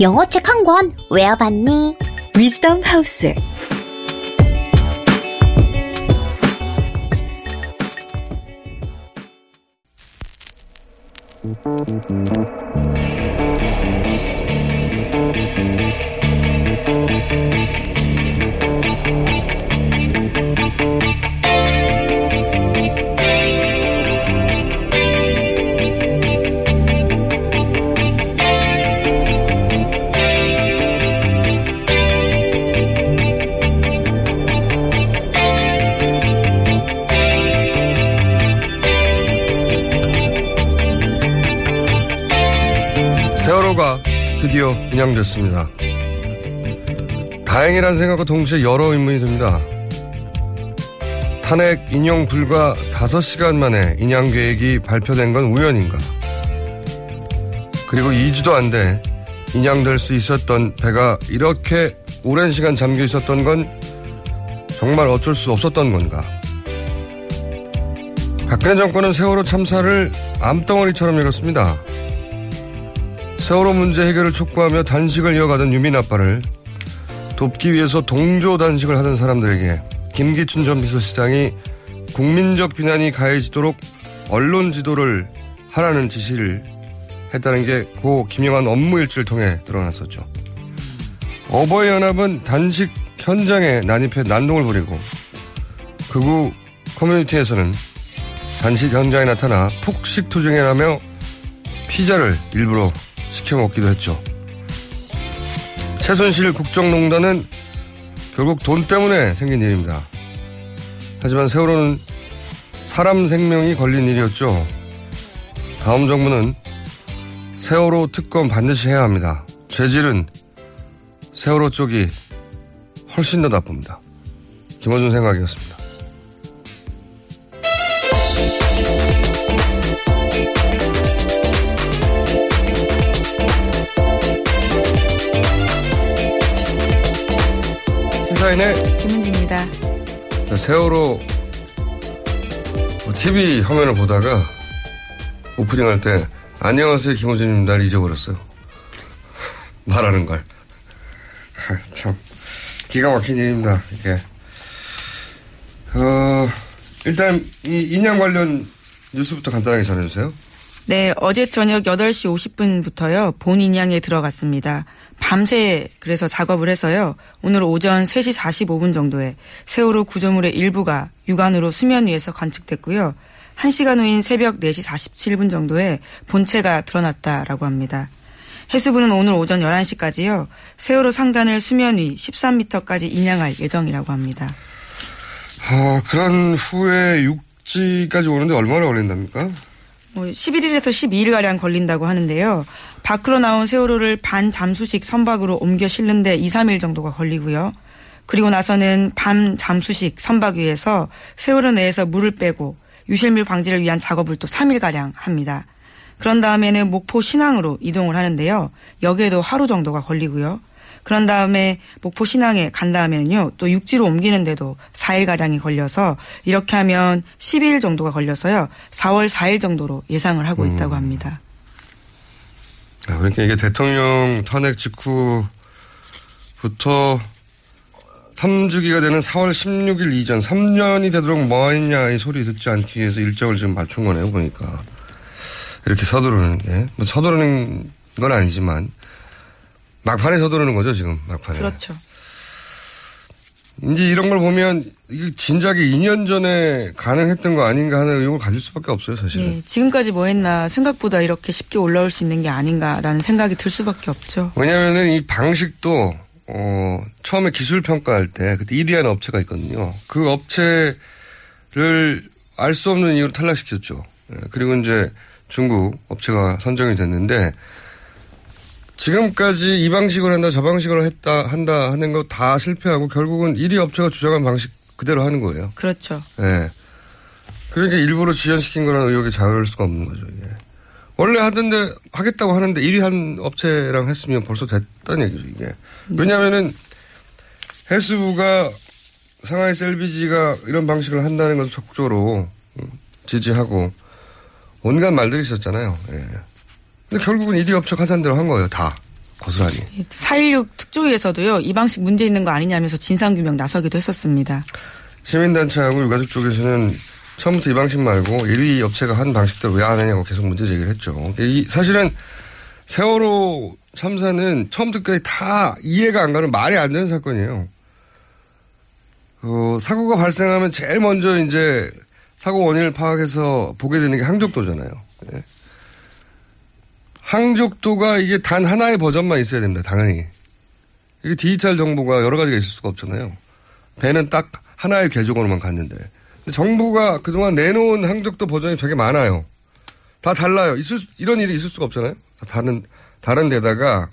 영어책 한 권 외워봤니? 위즈덤 하우스. 드디어 인양됐습니다. 다행이란 생각과 동시에 여러 의문이 듭니다. 탄핵 인용 불과 5시간 만에 인양 계획이 발표된 건 우연인가? 그리고 2주도 안 돼 인양될 수 있었던 배가 이렇게 오랜 시간 잠겨 있었던 건 정말 어쩔 수 없었던 건가? 박근혜 정권은 세월호 참사를 암덩어리처럼 읽었습니다. 세월호 문제 해결을 촉구하며 단식을 이어가던 유민 아빠를 돕기 위해서 동조 단식을 하던 사람들에게 김기춘 전 비서시장이 국민적 비난이 가해지도록 언론 지도를 하라는 지시를 했다는 게 고 김영환 업무 일지를 통해 드러났었죠. 어버이 연합은 단식 현장에 난입해 난동을 부리고 극우 커뮤니티에서는 단식 현장에 나타나 폭식 투쟁이라며 피자를 일부러 시켜 먹기도 했죠. 최순실 국정농단은 결국 돈 때문에 생긴 일입니다. 하지만 세월호는 사람 생명이 걸린 일이었죠. 다음 정부는 세월호 특검 반드시 해야 합니다. 죄질은 세월호 쪽이 훨씬 더 나쁩니다. 김원준 생각이었습니다. 세월호 TV 화면을 보다가 오프닝 할 때 안녕하세요 김호준입니다 를 잊어버렸어요. 말하는 걸. 참 기가 막힌 일입니다. 이게 어, 일단 이 인양 관련 뉴스부터 간단하게 전해주세요. 네, 어제 저녁 8시 50분부터요, 본 인양에 들어갔습니다. 밤새 그래서 작업을 해서요, 오늘 오전 3시 45분 정도에 세월호 구조물의 일부가 육안으로 수면 위에서 관측됐고요. 1시간 후인 새벽 4시 47분 정도에 본체가 드러났다라고 합니다. 해수부는 오늘 오전 11시까지요, 세월호 상단을 수면 위 13m까지 인양할 예정이라고 합니다. 아, 그런 후에 육지까지 오는데 얼마나 걸린답니까? 뭐 11일에서 12일가량 걸린다고 하는데요. 밖으로 나온 세월호를 반 잠수식 선박으로 옮겨 실는데 2, 3일 정도가 걸리고요. 그리고 나서는 밤 잠수식 선박 위에서 세월호 내에서 물을 빼고 유실물 방지를 위한 작업을 또 3일가량 합니다. 그런 다음에는 목포 신항으로 이동을 하는데요. 여기에도 하루 정도가 걸리고요. 그런 다음에 목포 신항에 간 다음에는요. 또 육지로 옮기는데도 4일 가량이 걸려서 이렇게 하면 12일 정도가 걸려서요. 4월 4일 정도로 예상을 하고 있다고 합니다. 아, 그러니까 이게 대통령 탄핵 직후부터 3주기가 되는 4월 16일 이전 3년이 되도록 뭐 했냐 이 소리 듣지 않기 위해서 일정을 지금 맞춘 거네요, 보니까. 이렇게 서두르는 게. 뭐 서두르는 건 아니지만 막판에 서두르는 거죠, 지금 막판에. 그렇죠. 이제 이런 걸 보면 이게 진작에 2년 전에 가능했던 거 아닌가 하는 의혹을 가질 수밖에 없어요, 사실은. 예, 지금까지 뭐 했나 생각보다 이렇게 쉽게 올라올 수 있는 게 아닌가라는 생각이 들 수밖에 없죠. 왜냐하면은 이 방식도 어 처음에 기술 평가할 때 그때 1위 하는 업체가 있거든요. 그 업체를 알 수 없는 이유로 탈락시켰죠. 예, 그리고 이제 중국 업체가 선정이 됐는데 지금까지 이 방식으로 한다 저 방식으로 했다 한다 하는 거 다 실패하고 결국은 1위 업체가 주장한 방식 그대로 하는 거예요. 그렇죠. 예. 그러니까 일부러 지연시킨 거라는 의혹이 자유할 수가 없는 거죠, 이게. 원래 하던데, 하겠다고 하는데 1위 한 업체랑 했으면 벌써 됐다는 얘기죠, 이게. 왜냐면은 해수부가 상하이 셀비지가 이런 방식을 한다는 건 적극적으로 음, 지지하고 온갖 말들이 있었잖아요. 예. 근데 결국은 1위 업체가 하자는 대로 한 거예요, 다. 고스란히. 4.16 특조위에서도요, 이 방식 문제 있는 거 아니냐면서 진상규명 나서기도 했었습니다. 시민단체하고 유가족 쪽에서는 처음부터 이 방식 말고 1위 업체가 한 방식대로 왜 안 하냐고 계속 문제 제기를 했죠. 이 사실은 세월호 참사는 처음부터 끝까지 다 이해가 안 가는 말이 안 되는 사건이에요. 어, 사고가 발생하면 제일 먼저 이제 사고 원인을 파악해서 보게 되는 게 항족도잖아요. 예. 항족도가 이게 단 하나의 버전만 있어야 됩니다. 당연히. 이게 디지털 정보가 여러 가지가 있을 수가 없잖아요. 배는 딱 하나의 계정으로만 갔는데. 정부가 그동안 내놓은 항족도 버전이 되게 많아요. 다 달라요. 있을, 이런 일이 있을 수가 없잖아요. 다 다른, 다른 데다가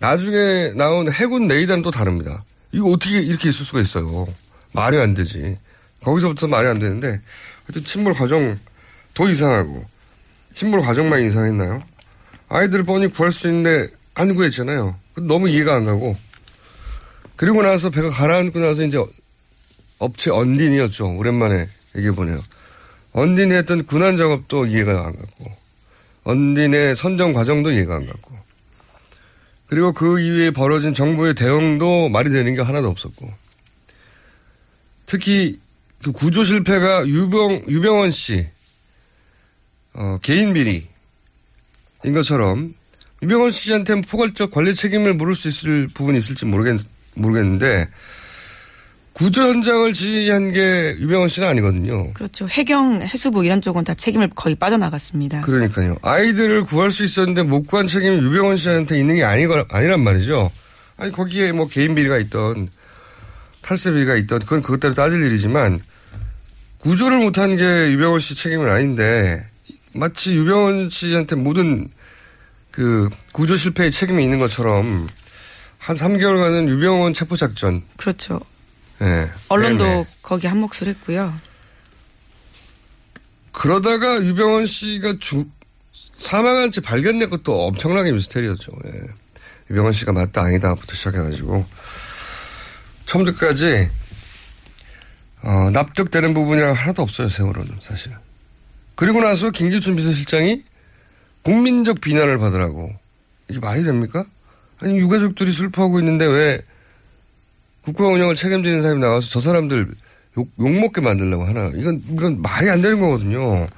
나중에 나온 해군 레이더는 또 다릅니다. 이거 어떻게 이렇게 있을 수가 있어요. 말이 안 되지. 거기서부터 말이 안 되는데 하여튼 침몰 과정 더 이상하고 침몰 과정만 이상했나요? 아이들을 뻔히 구할 수 있는데 안 구했잖아요. 너무 이해가 안 가고 그리고 나서 배가 가라앉고 나서 이제 업체 언딘이었죠. 오랜만에 얘기해보네요. 언딘이 했던 군안 작업도 이해가 안 갔고, 언딘의 선정 과정도 이해가 안 갔고, 그리고 그 이후에 벌어진 정부의 대응도 말이 되는 게 하나도 없었고, 특히 그 구조 실패가 유병, 유병원 씨, 어, 개인 비리 인 것처럼, 유병원 씨한테 포괄적 관리 책임을 물을 수 있을 부분이 있을지 모르겠, 모르겠는데, 구조 현장을 지휘한 게 유병원 씨는 아니거든요. 그렇죠. 해경, 해수부 이런 쪽은 다 책임을 거의 빠져나갔습니다. 그러니까요. 아이들을 구할 수 있었는데 못 구한 책임이 유병원 씨한테 있는 게 아니, 아니란 말이죠. 아니, 거기에 뭐 개인 비리가 있던 탈세 비리가 있던 그건 그것대로 따질 일이지만 구조를 못한 게 유병원 씨 책임은 아닌데 마치 유병원 씨한테 모든 그 구조 실패의 책임이 있는 것처럼 한 3개월간은 유병원 체포 작전. 그렇죠. 네. 언론도 네네. 거기 한 몫을 했고요. 그러다가 유병원 씨가 주, 사망한 채 발견된 것도 엄청나게 미스테리였죠. 예. 유병원 씨가 맞다 아니다부터 시작해가지고 처음부터까지 어, 납득되는 부분이 하나도 없어요 세월호는 사실. 그리고 나서 김기춘 비서실장이 국민적 비난을 받으라고 이게 말이 됩니까? 아니 유가족들이 슬퍼하고 있는데 왜 국가 운영을 책임지는 사람이 나와서 저 사람들 욕, 욕먹게 만들려고 하나. 이건, 이건 말이 안 되는 거거든요.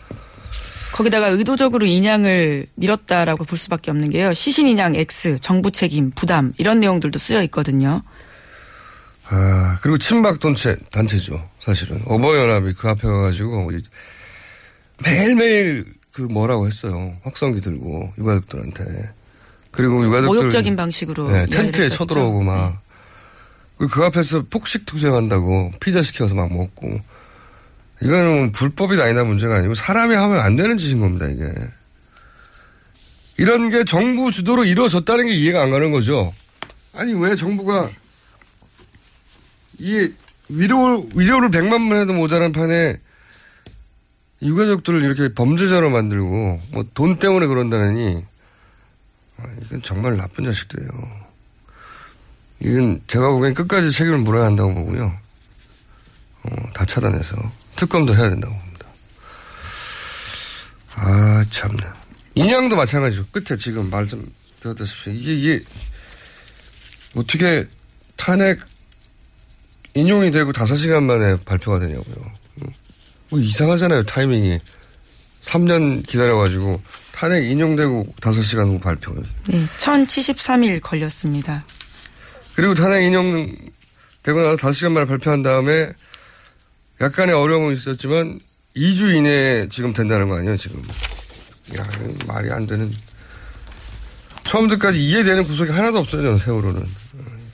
거기다가 의도적으로 인양을 밀었다라고 볼 수밖에 없는 게요. 시신 인양 X, 정부 책임, 부담, 이런 내용들도 쓰여 있거든요. 아, 그리고 친박 단체, 단체죠. 사실은. 어버이연합이 그 앞에 가가지고 매일매일 그 뭐라고 했어요. 확성기 들고 유가족들한테. 그리고 유가족들. 모욕적인 방식으로. 네, 텐트에 쳐들어오고 막. 네. 그 앞에서 폭식 투쟁한다고 피자 시켜서 막 먹고 이거는 불법이 아니다 문제가 아니고 사람이 하면 안 되는 짓인 겁니다, 이게. 이런 게 정부 주도로 이루어졌다는 게 이해가 안 가는 거죠. 아니, 왜 정부가 이 위로, 위로를 100만 번 해도 모자란 판에 유가족들을 이렇게 범죄자로 만들고 뭐 돈 때문에 그런다느니 아, 이건 정말 나쁜 자식들이에요. 이건 제가 보기엔 끝까지 책임을 물어야 한다고 보고요. 어, 다 차단해서 특검도 해야 된다고 봅니다. 아 참나. 인양도 마찬가지죠. 끝에 지금 말 좀 들었다시피 이게 이게 어떻게 탄핵 인용이 되고 5시간 만에 발표가 되냐고요. 뭐 이상하잖아요, 타이밍이. 3년 기다려가지고 탄핵 인용되고 5시간 후 발표. 네, 1073일 걸렸습니다. 그리고 탄핵 인용되고 나서 5시간 만에 발표한 다음에 약간의 어려움은 있었지만 2주 이내에 지금 된다는 거 아니에요, 지금. 야, 말이 안 되는. 처음부터까지 이해되는 구석이 하나도 없어요, 저는 세월호는.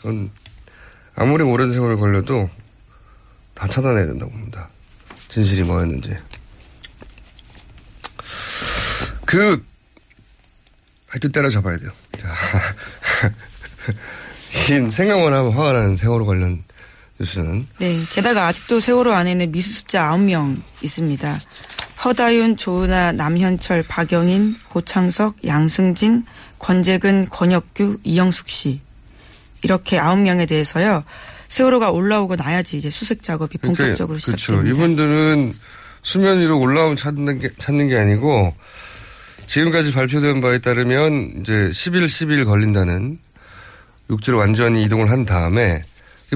이건 아무리 오랜 세월을 걸려도 다 차단해야 된다고 봅니다. 진실이 뭐였는지. 그, 하여튼 때려잡아야 돼요. 생각만 하면 화가 나는 세월호 관련 뉴스는. 네, 게다가 아직도 세월호 안에는 미수습자 9명 있습니다. 허다윤, 조은아, 남현철, 박영인, 고창석, 양승진, 권재근, 권혁규, 이영숙 씨. 이렇게 9명에 대해서요. 세월호가 올라오고 나야지 이제 수색 작업이 본격적으로 그러니까, 시작됩니다. 그렇죠. 이분들은 수면 위로 올라오면 찾는 게, 찾는 게 아니고 지금까지 발표된 바에 따르면 이제 10일, 10일 걸린다는 육지로 완전히 이동을 한 다음에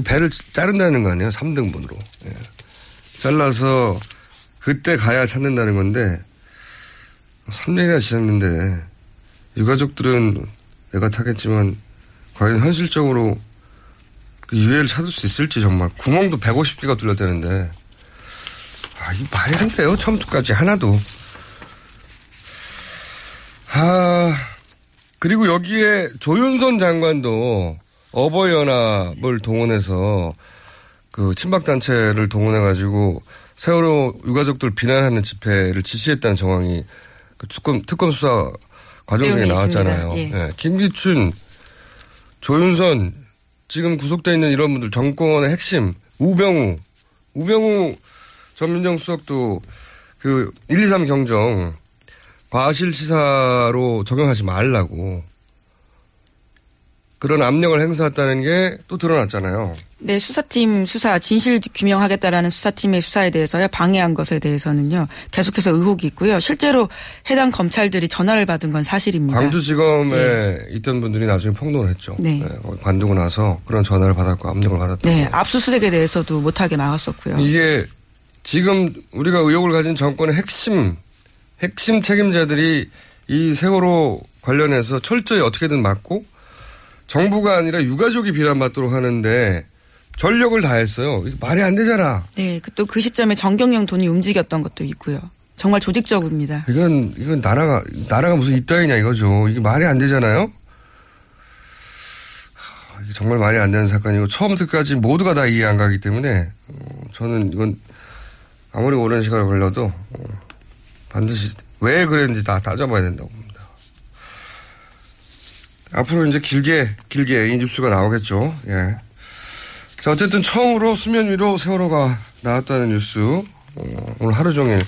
배를 자른다는 거 아니에요? 3등분으로. 예. 잘라서 그때 가야 찾는다는 건데 3년이나 지났는데 유가족들은 내가 타겠지만 과연 현실적으로 그 유해를 찾을 수 있을지 정말 구멍도 150개가 뚫렸다는데 아, 이 말이 안 돼요. 처음부터까지 하나도. 아, 그리고 여기에 조윤선 장관도 어버이연합을 동원해서 그 친박단체를 동원해가지고 세월호 유가족들 비난하는 집회를 지시했다는 정황이 그 특검, 특검 수사 과정 중에 나왔잖아요. 예. 예, 김기춘, 조윤선, 지금 구속돼 있는 이런 분들 정권의 핵심, 우병우, 우병우 전 민정 수석도 그 1, 2, 3 경정 과실치사로 적용하지 말라고 그런 압력을 행사했다는 게 또 드러났잖아요. 네, 수사팀 수사 진실 규명하겠다라는 수사팀의 수사에 대해서요 방해한 것에 대해서는요 계속해서 의혹이 있고요. 실제로 해당 검찰들이 전화를 받은 건 사실입니다. 광주지검에 있던 분들이 나중에 폭로를 했죠. 네. 거기 관두고 나서 그런 전화를 받았고 압력을 받았다고. 네, 압수수색에 대해서도 못하게 막았었고요. 이게 지금 우리가 의혹을 가진 정권의 핵심 핵심 책임자들이 이 세월호 관련해서 철저히 어떻게든 막고 정부가 아니라 유가족이 비난받도록 하는데 전력을 다했어요. 말이 안 되잖아. 네, 또 그 시점에 정경영 돈이 움직였던 것도 있고요. 정말 조직적입니다. 이건 이건 나라가 나라가 무슨 입당이냐 이거죠. 이게 말이 안 되잖아요. 정말 말이 안 되는 사건이고 처음부터까지 모두가 다 이해 안 가기 때문에 어, 저는 이건 아무리 오랜 시간을 걸려도 어, 반드시 왜 그랬는지 다 따져봐야 된다고. 앞으로 이제 길게 길게 이 뉴스가 나오겠죠. 예. 자 어쨌든 처음으로 수면 위로 세월호가 나왔다는 뉴스 어, 오늘 하루 종일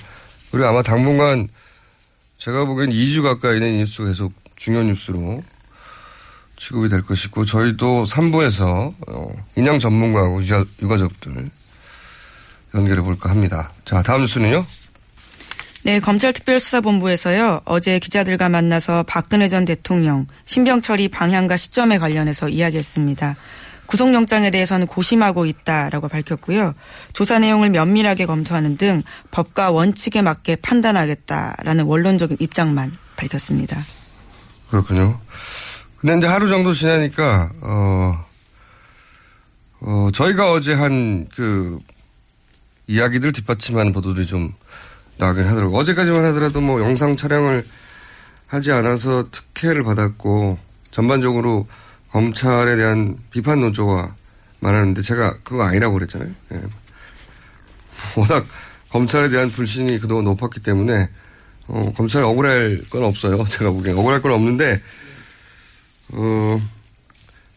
그리고 아마 당분간 제가 보기엔 2주 가까이는 이 뉴스가 계속 중요한 뉴스로 취급이 될 것이고 저희도 3부에서 어, 인양 전문가하고 유가, 유가족들 연결해 볼까 합니다. 자 다음 뉴스는요. 네, 검찰 특별수사본부에서요, 어제 기자들과 만나서 박근혜 전 대통령 신병처리 방향과 시점에 관련해서 이야기했습니다. 구속영장에 대해서는 고심하고 있다라고 밝혔고요. 조사 내용을 면밀하게 검토하는 등 법과 원칙에 맞게 판단하겠다라는 원론적인 입장만 밝혔습니다. 그렇군요. 근데 이제 하루 정도 지나니까, 어, 어, 저희가 어제 한 그 이야기들 뒷받침하는 보도들이 좀 나긴 하더라고요. 어제까지만 하더라도 뭐 영상 촬영을 하지 않아서 특혜를 받았고 전반적으로 검찰에 대한 비판 논조가 많았는데 제가 그거 아니라고 그랬잖아요. 예. 워낙 검찰에 대한 불신이 그동안 높았기 때문에 어, 검찰이 억울할 건 없어요. 제가 보기엔 억울할 건 없는데 어,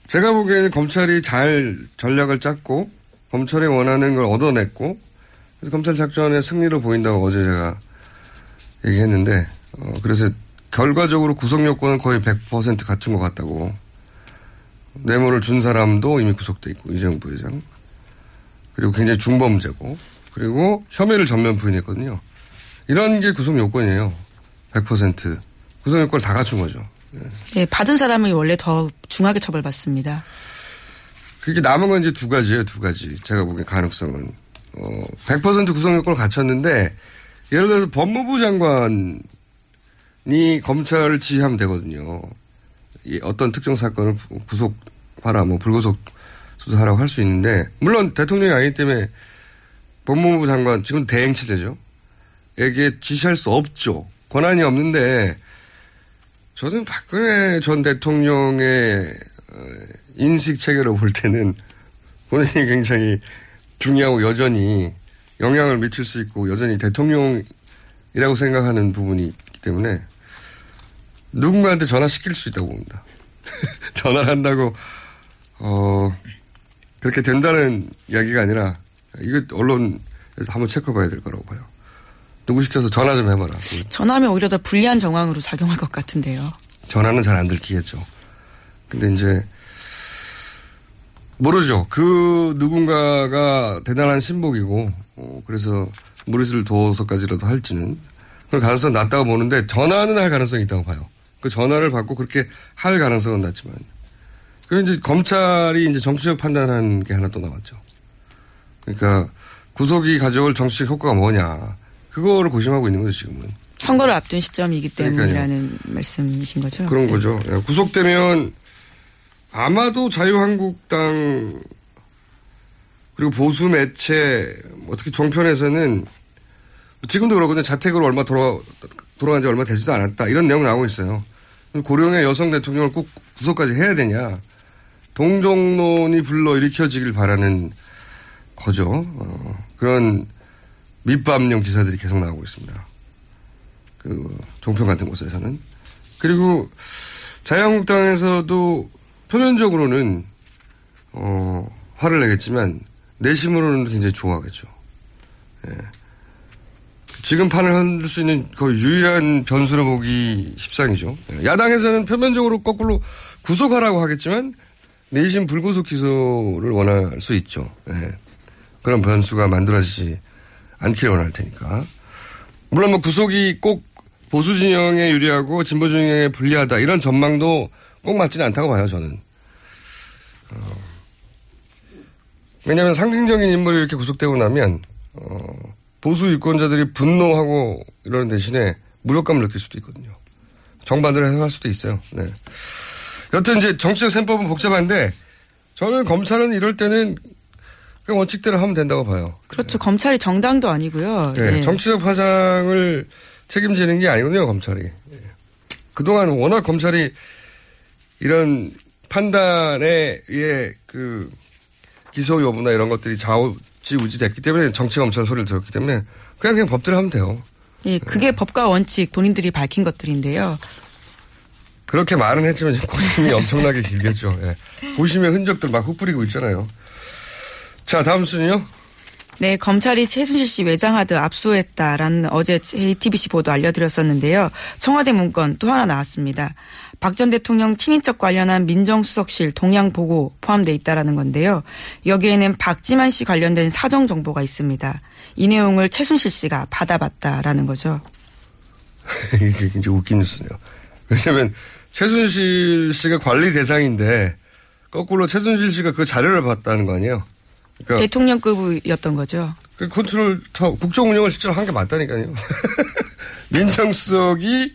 제가 보기에는 검찰이 잘 전략을 짰고 검찰이 원하는 걸 얻어냈고 그래서 검찰 작전의 승리로 보인다고 어제 제가 얘기했는데 어, 그래서 결과적으로 구속 요건은 거의 100% 갖춘 것 같다고 뇌물을 준 사람도 이미 구속돼 있고 이재용 부회장 그리고 굉장히 중범죄고 그리고 혐의를 전면 부인했거든요. 이런 게 구속 요건이에요. 100% 구속 요건을 다 갖춘 거죠. 네, 받은 사람이 원래 더 중하게 처벌받습니다. 그게 남은 건 이제 두 가지예요, 두 가지. 제가 보기엔 가능성은. 어, 100% 구성 요건을 갖췄는데, 예를 들어서 법무부 장관이 검찰을 지휘하면 되거든요. 이 어떤 특정 사건을 구속하라, 뭐, 불구속 수사하라고 할 수 있는데, 물론 대통령이 아니기 때문에 법무부 장관, 지금 대행 체제죠. 에게 지시할 수 없죠. 권한이 없는데, 저는 박근혜 전 대통령의 어, 인식 체계로 볼 때는 본인이 굉장히 중요하고 여전히 영향을 미칠 수 있고 여전히 대통령이라고 생각하는 부분이 있기 때문에 누군가한테 전화시킬 수 있다고 봅니다. 전화를 한다고 어 그렇게 된다는 이야기가 아니라 이거 언론에서 한번 체크해봐야 될 거라고 봐요. 누구 시켜서 전화 좀 해봐라. 전화하면 오히려 더 불리한 정황으로 작용할 것 같은데요. 전화는 잘 안 들키겠죠. 근데 이제 모르죠. 그 누군가가 대단한 신복이고 어, 그래서 무리수를 둬서까지라도 할지는 그럴 가능성은 낮다고 보는데 전화는 할 가능성이 있다고 봐요. 그 전화를 받고 그렇게 할 가능성은 낮지만 그리고 이제 검찰이 이제 정치적 판단한 게 하나 또 나왔죠. 그러니까 구속이 가져올 정치적 효과가 뭐냐 그거를 고심하고 있는 거죠 지금은. 선거를 앞둔 시점이기 때문이라는 그러니까요. 말씀이신 거죠? 그런 거죠. 네. 구속되면 아마도 자유한국당 그리고 보수 매체 뭐 특히 종편에서는 지금도 그러거든요. 자택으로 얼마 돌아 돌아간 지 얼마 되지도 않았다 이런 내용 나오고 있어요. 고령의 여성 대통령을 꼭 구속까지 해야 되냐 동정론이 불러 일으켜지길 바라는 거죠. 어, 그런 밑밥용 기사들이 계속 나오고 있습니다. 그 종편 같은 곳에서는 그리고 자유한국당에서도 표면적으로는 어 화를 내겠지만 내심으로는 굉장히 좋아하겠죠. 예. 지금 판을 흔들 수 있는 거의 유일한 변수로 보기 십상이죠. 예. 야당에서는 표면적으로 거꾸로 구속하라고 하겠지만 내심 불구속 기소를 원할 수 있죠. 예. 그런 변수가 만들어지지 않기를 원할 테니까. 물론 뭐 구속이 꼭 보수 진영에 유리하고 진보 진영에 불리하다 이런 전망도 꼭 맞지는 않다고 봐요 저는. 어, 왜냐하면 상징적인 인물이 이렇게 구속되고 나면 어, 보수 유권자들이 분노하고 이러는 대신에 무력감을 느낄 수도 있거든요. 정반대로 해석할 수도 있어요. 네. 여튼 이제 정치적 셈법은 복잡한데 저는 검찰은 이럴 때는 그냥 원칙대로 하면 된다고 봐요. 그렇죠. 네. 검찰이 정당도 아니고요. 네. 네. 정치적 파장을 책임지는 게 아니거든요, 검찰이. 예. 그동안 워낙 검찰이 이런 판단에 의해 그 기소 여부나 이런 것들이 좌우지우지 됐기 때문에 정치 검찰 소리를 들었기 때문에 그냥 그냥 법대로 하면 돼요. 예, 그게 네. 법과 원칙 본인들이 밝힌 것들인데요. 그렇게 말은 했지만 지금 고심이 엄청나게 길겠죠. 예. 고심의 흔적들 막 흩뿌리고 있잖아요. 자, 다음 순요. 네, 검찰이 최순실 씨 외장하드 압수했다라는 어제 JTBC 보도 알려드렸었는데요. 청와대 문건 또 하나 나왔습니다. 박 전 대통령 친인척 관련한 민정수석실 동향 보고 포함돼 있다라는 건데요. 여기에는 박지만 씨 관련된 사정 정보가 있습니다. 이 내용을 최순실 씨가 받아봤다라는 거죠. 이게 굉장히 웃긴 뉴스네요. 왜냐하면 최순실 씨가 관리 대상인데 거꾸로 최순실 씨가 그 자료를 봤다는 거 아니에요? 그러니까 대통령급이었던 거죠. 그 컨트롤 터 국정 운영을 실제로 한 게 맞다니까요. 민정수석이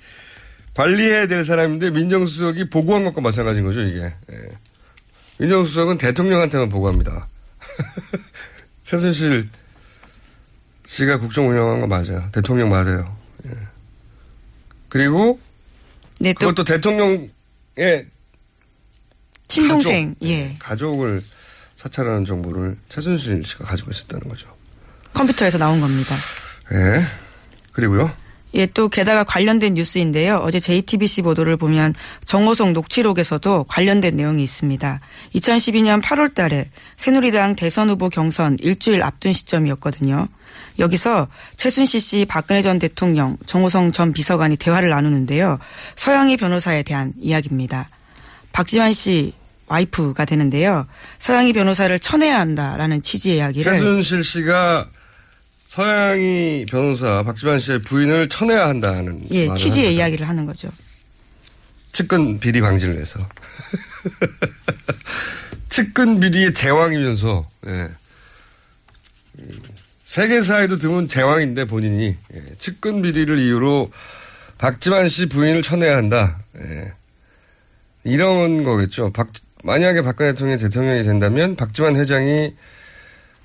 관리해야 될 사람인데 민정수석이 보고한 것과 마찬가지인 거죠 이게. 예. 민정수석은 대통령한테만 보고합니다. 최순실 씨가 국정 운영한 거 맞아요. 대통령 맞아요. 예. 그리고 네, 그것도 대통령의 친동생, 가족, 예. 가족을 사찰하는 정보를 최순실 씨가 가지고 있었다는 거죠. 컴퓨터에서 나온 겁니다. 예. 그리고요. 예, 또 게다가 관련된 뉴스인데요. 어제 JTBC 보도를 보면 정호성 녹취록에서도 관련된 내용이 있습니다. 2012년 8월 달에 새누리당 대선 후보 경선 일주일 앞둔 시점이었거든요. 여기서 최순실 씨 박근혜 전 대통령, 정호성 전 비서관이 대화를 나누는데요. 서양희 변호사에 대한 이야기입니다. 박지환 씨 와이프가 되는데요. 서양희 변호사를 쳐내야 한다라는 취지의 이야기를 최순실 씨가 서양희 변호사 박지만 씨의 부인을 쳐내야 한다는 예, 취지의 합니다. 이야기를 하는 거죠. 측근 비리 방지를 위해서. 측근 비리의 제왕이면서 예. 이 세계사에도 드문 제왕인데 본인이 예. 측근 비리를 이유로 박지만 씨 부인을 쳐내야 한다. 예. 이런 거겠죠. 박, 만약에 박근혜 대통령이 대통령이 된다면 박지만 회장이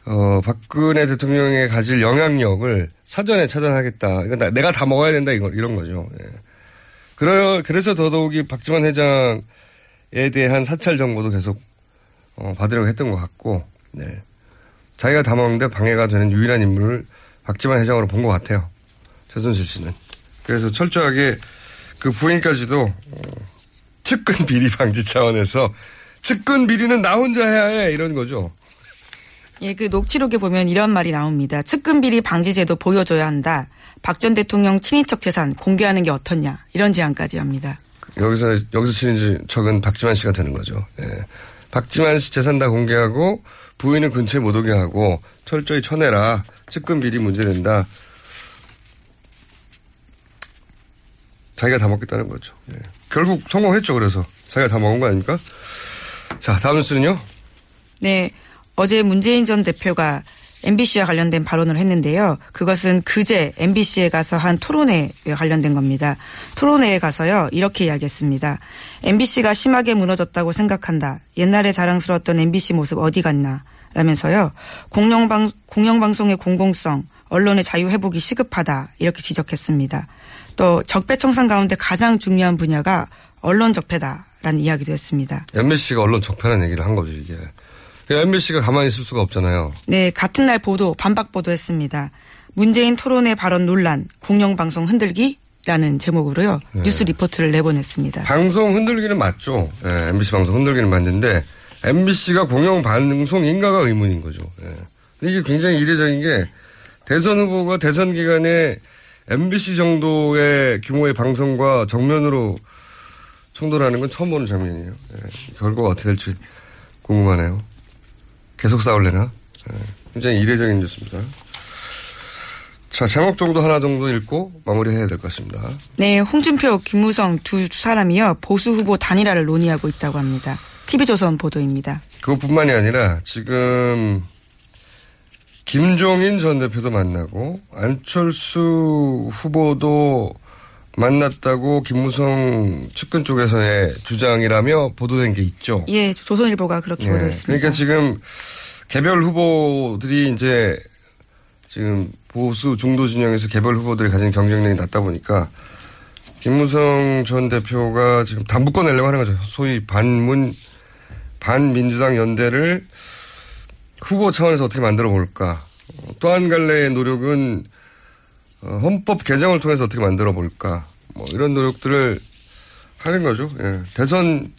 어, 박근혜 대통령에 가질 영향력을 사전에 차단하겠다. 나- 내가 다 먹어야 된다. 이거, 이런 거죠. 예. 그러, 그래서 더더욱이 박지만 회장에 대한 사찰 정보도 계속, 어, 받으려고 했던 것 같고, 네. 자기가 다 먹는데 방해가 되는 유일한 인물을 박지만 회장으로 본 것 같아요. 최순실 씨는. 그래서 철저하게 그 부인까지도, 어, 측근 비리 방지 차원에서 측근 비리는 나 혼자 해야 해. 이런 거죠. 예, 그 녹취록에 보면 이런 말이 나옵니다. 측근 비리 방지 제도 보여줘야 한다. 박 전 대통령 친인척 재산 공개하는 게 어떻냐. 이런 제안까지 합니다. 여기서 여기서 치는 척은 박지만 씨가 되는 거죠. 예. 박지만 씨 재산 다 공개하고 부인은 근처에 못 오게 하고 철저히 쳐내라. 측근 비리 문제된다. 자기가 다 먹겠다는 거죠. 예. 결국 성공했죠. 그래서 자기가 다 먹은 거 아닙니까? 자 다음 뉴스는요. 네. 어제 문재인 전 대표가 MBC와 관련된 발언을 했는데요. 그것은 그제 MBC에 가서 한 토론회에 관련된 겁니다. 토론회에 가서요. 이렇게 이야기했습니다. MBC가 심하게 무너졌다고 생각한다. 옛날에 자랑스러웠던 MBC 모습 어디 갔나. 라면서요. 공영방, 공영방송의 공공성, 언론의 자유 회복이 시급하다. 이렇게 지적했습니다. 또 적폐청산 가운데 가장 중요한 분야가 언론 적폐다라는 이야기도 했습니다. MBC가 언론 적폐라는 얘기를 한 거죠 이게. MBC가 가만히 있을 수가 없잖아요. 네, 같은 날 보도, 반박 보도했습니다. 문재인 토론회 발언 논란, 공영방송 흔들기 라는 제목으로요. 네. 뉴스 리포트를 내보냈습니다. 방송 흔들기는 맞죠. 예, MBC 방송 흔들기는 맞는데 MBC가 공영 방송인가가 의문인 거죠. 예. 근데 이게 굉장히 이례적인 게 대선 후보가 대선 기간에 MBC 정도의 규모의 방송과 정면으로 충돌하는 건 처음 보는 장면이에요. 예. 결과가 어떻게 될지 궁금하네요. 계속 싸울래나? 예. 굉장히 이례적인 뉴스입니다. 자, 제목 정도 하나 정도 읽고 마무리해야 될 것 같습니다. 네, 홍준표, 김무성 두 사람이요. 보수 후보 단일화를 논의하고 있다고 합니다. TV조선 보도입니다. 그것뿐만이 아니라 지금 김종인 전 대표도 만나고 안철수 후보도 만났다고 김무성 측근 쪽에서의 주장이라며 보도된 게 있죠. 예, 조선일보가 그렇게 예, 보도했습니다. 그러니까 지금 개별 후보들이 이제 지금 보수 중도 진영에서 개별 후보들이 가진 경쟁력이 낮다 보니까 김무성 전 대표가 지금 다 묶어내려고 하는 거죠. 소위 반문 반민주당 연대를 후보 차원에서 어떻게 만들어 볼까. 또 한 갈래의 노력은 어, 헌법 개정을 통해서 어떻게 만들어 볼까. 뭐 이런 노력들을 하는 거죠. 예. 대선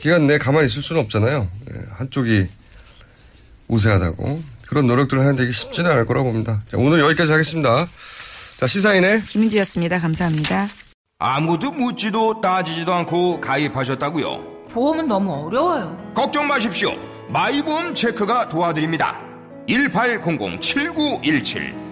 기간 내에 가만히 있을 수는 없잖아요. 예. 한쪽이 우세하다고. 그런 노력들을 하는데 이게 쉽지는 않을 거라고 봅니다. 자, 오늘 여기까지 하겠습니다. 자, 시사인의 김은지였습니다. 감사합니다. 아무도 묻지도 따지지도 않고 가입하셨다고요? 보험은 너무 어려워요. 걱정 마십시오. 마이보험 체크가 도와드립니다. 1800-7917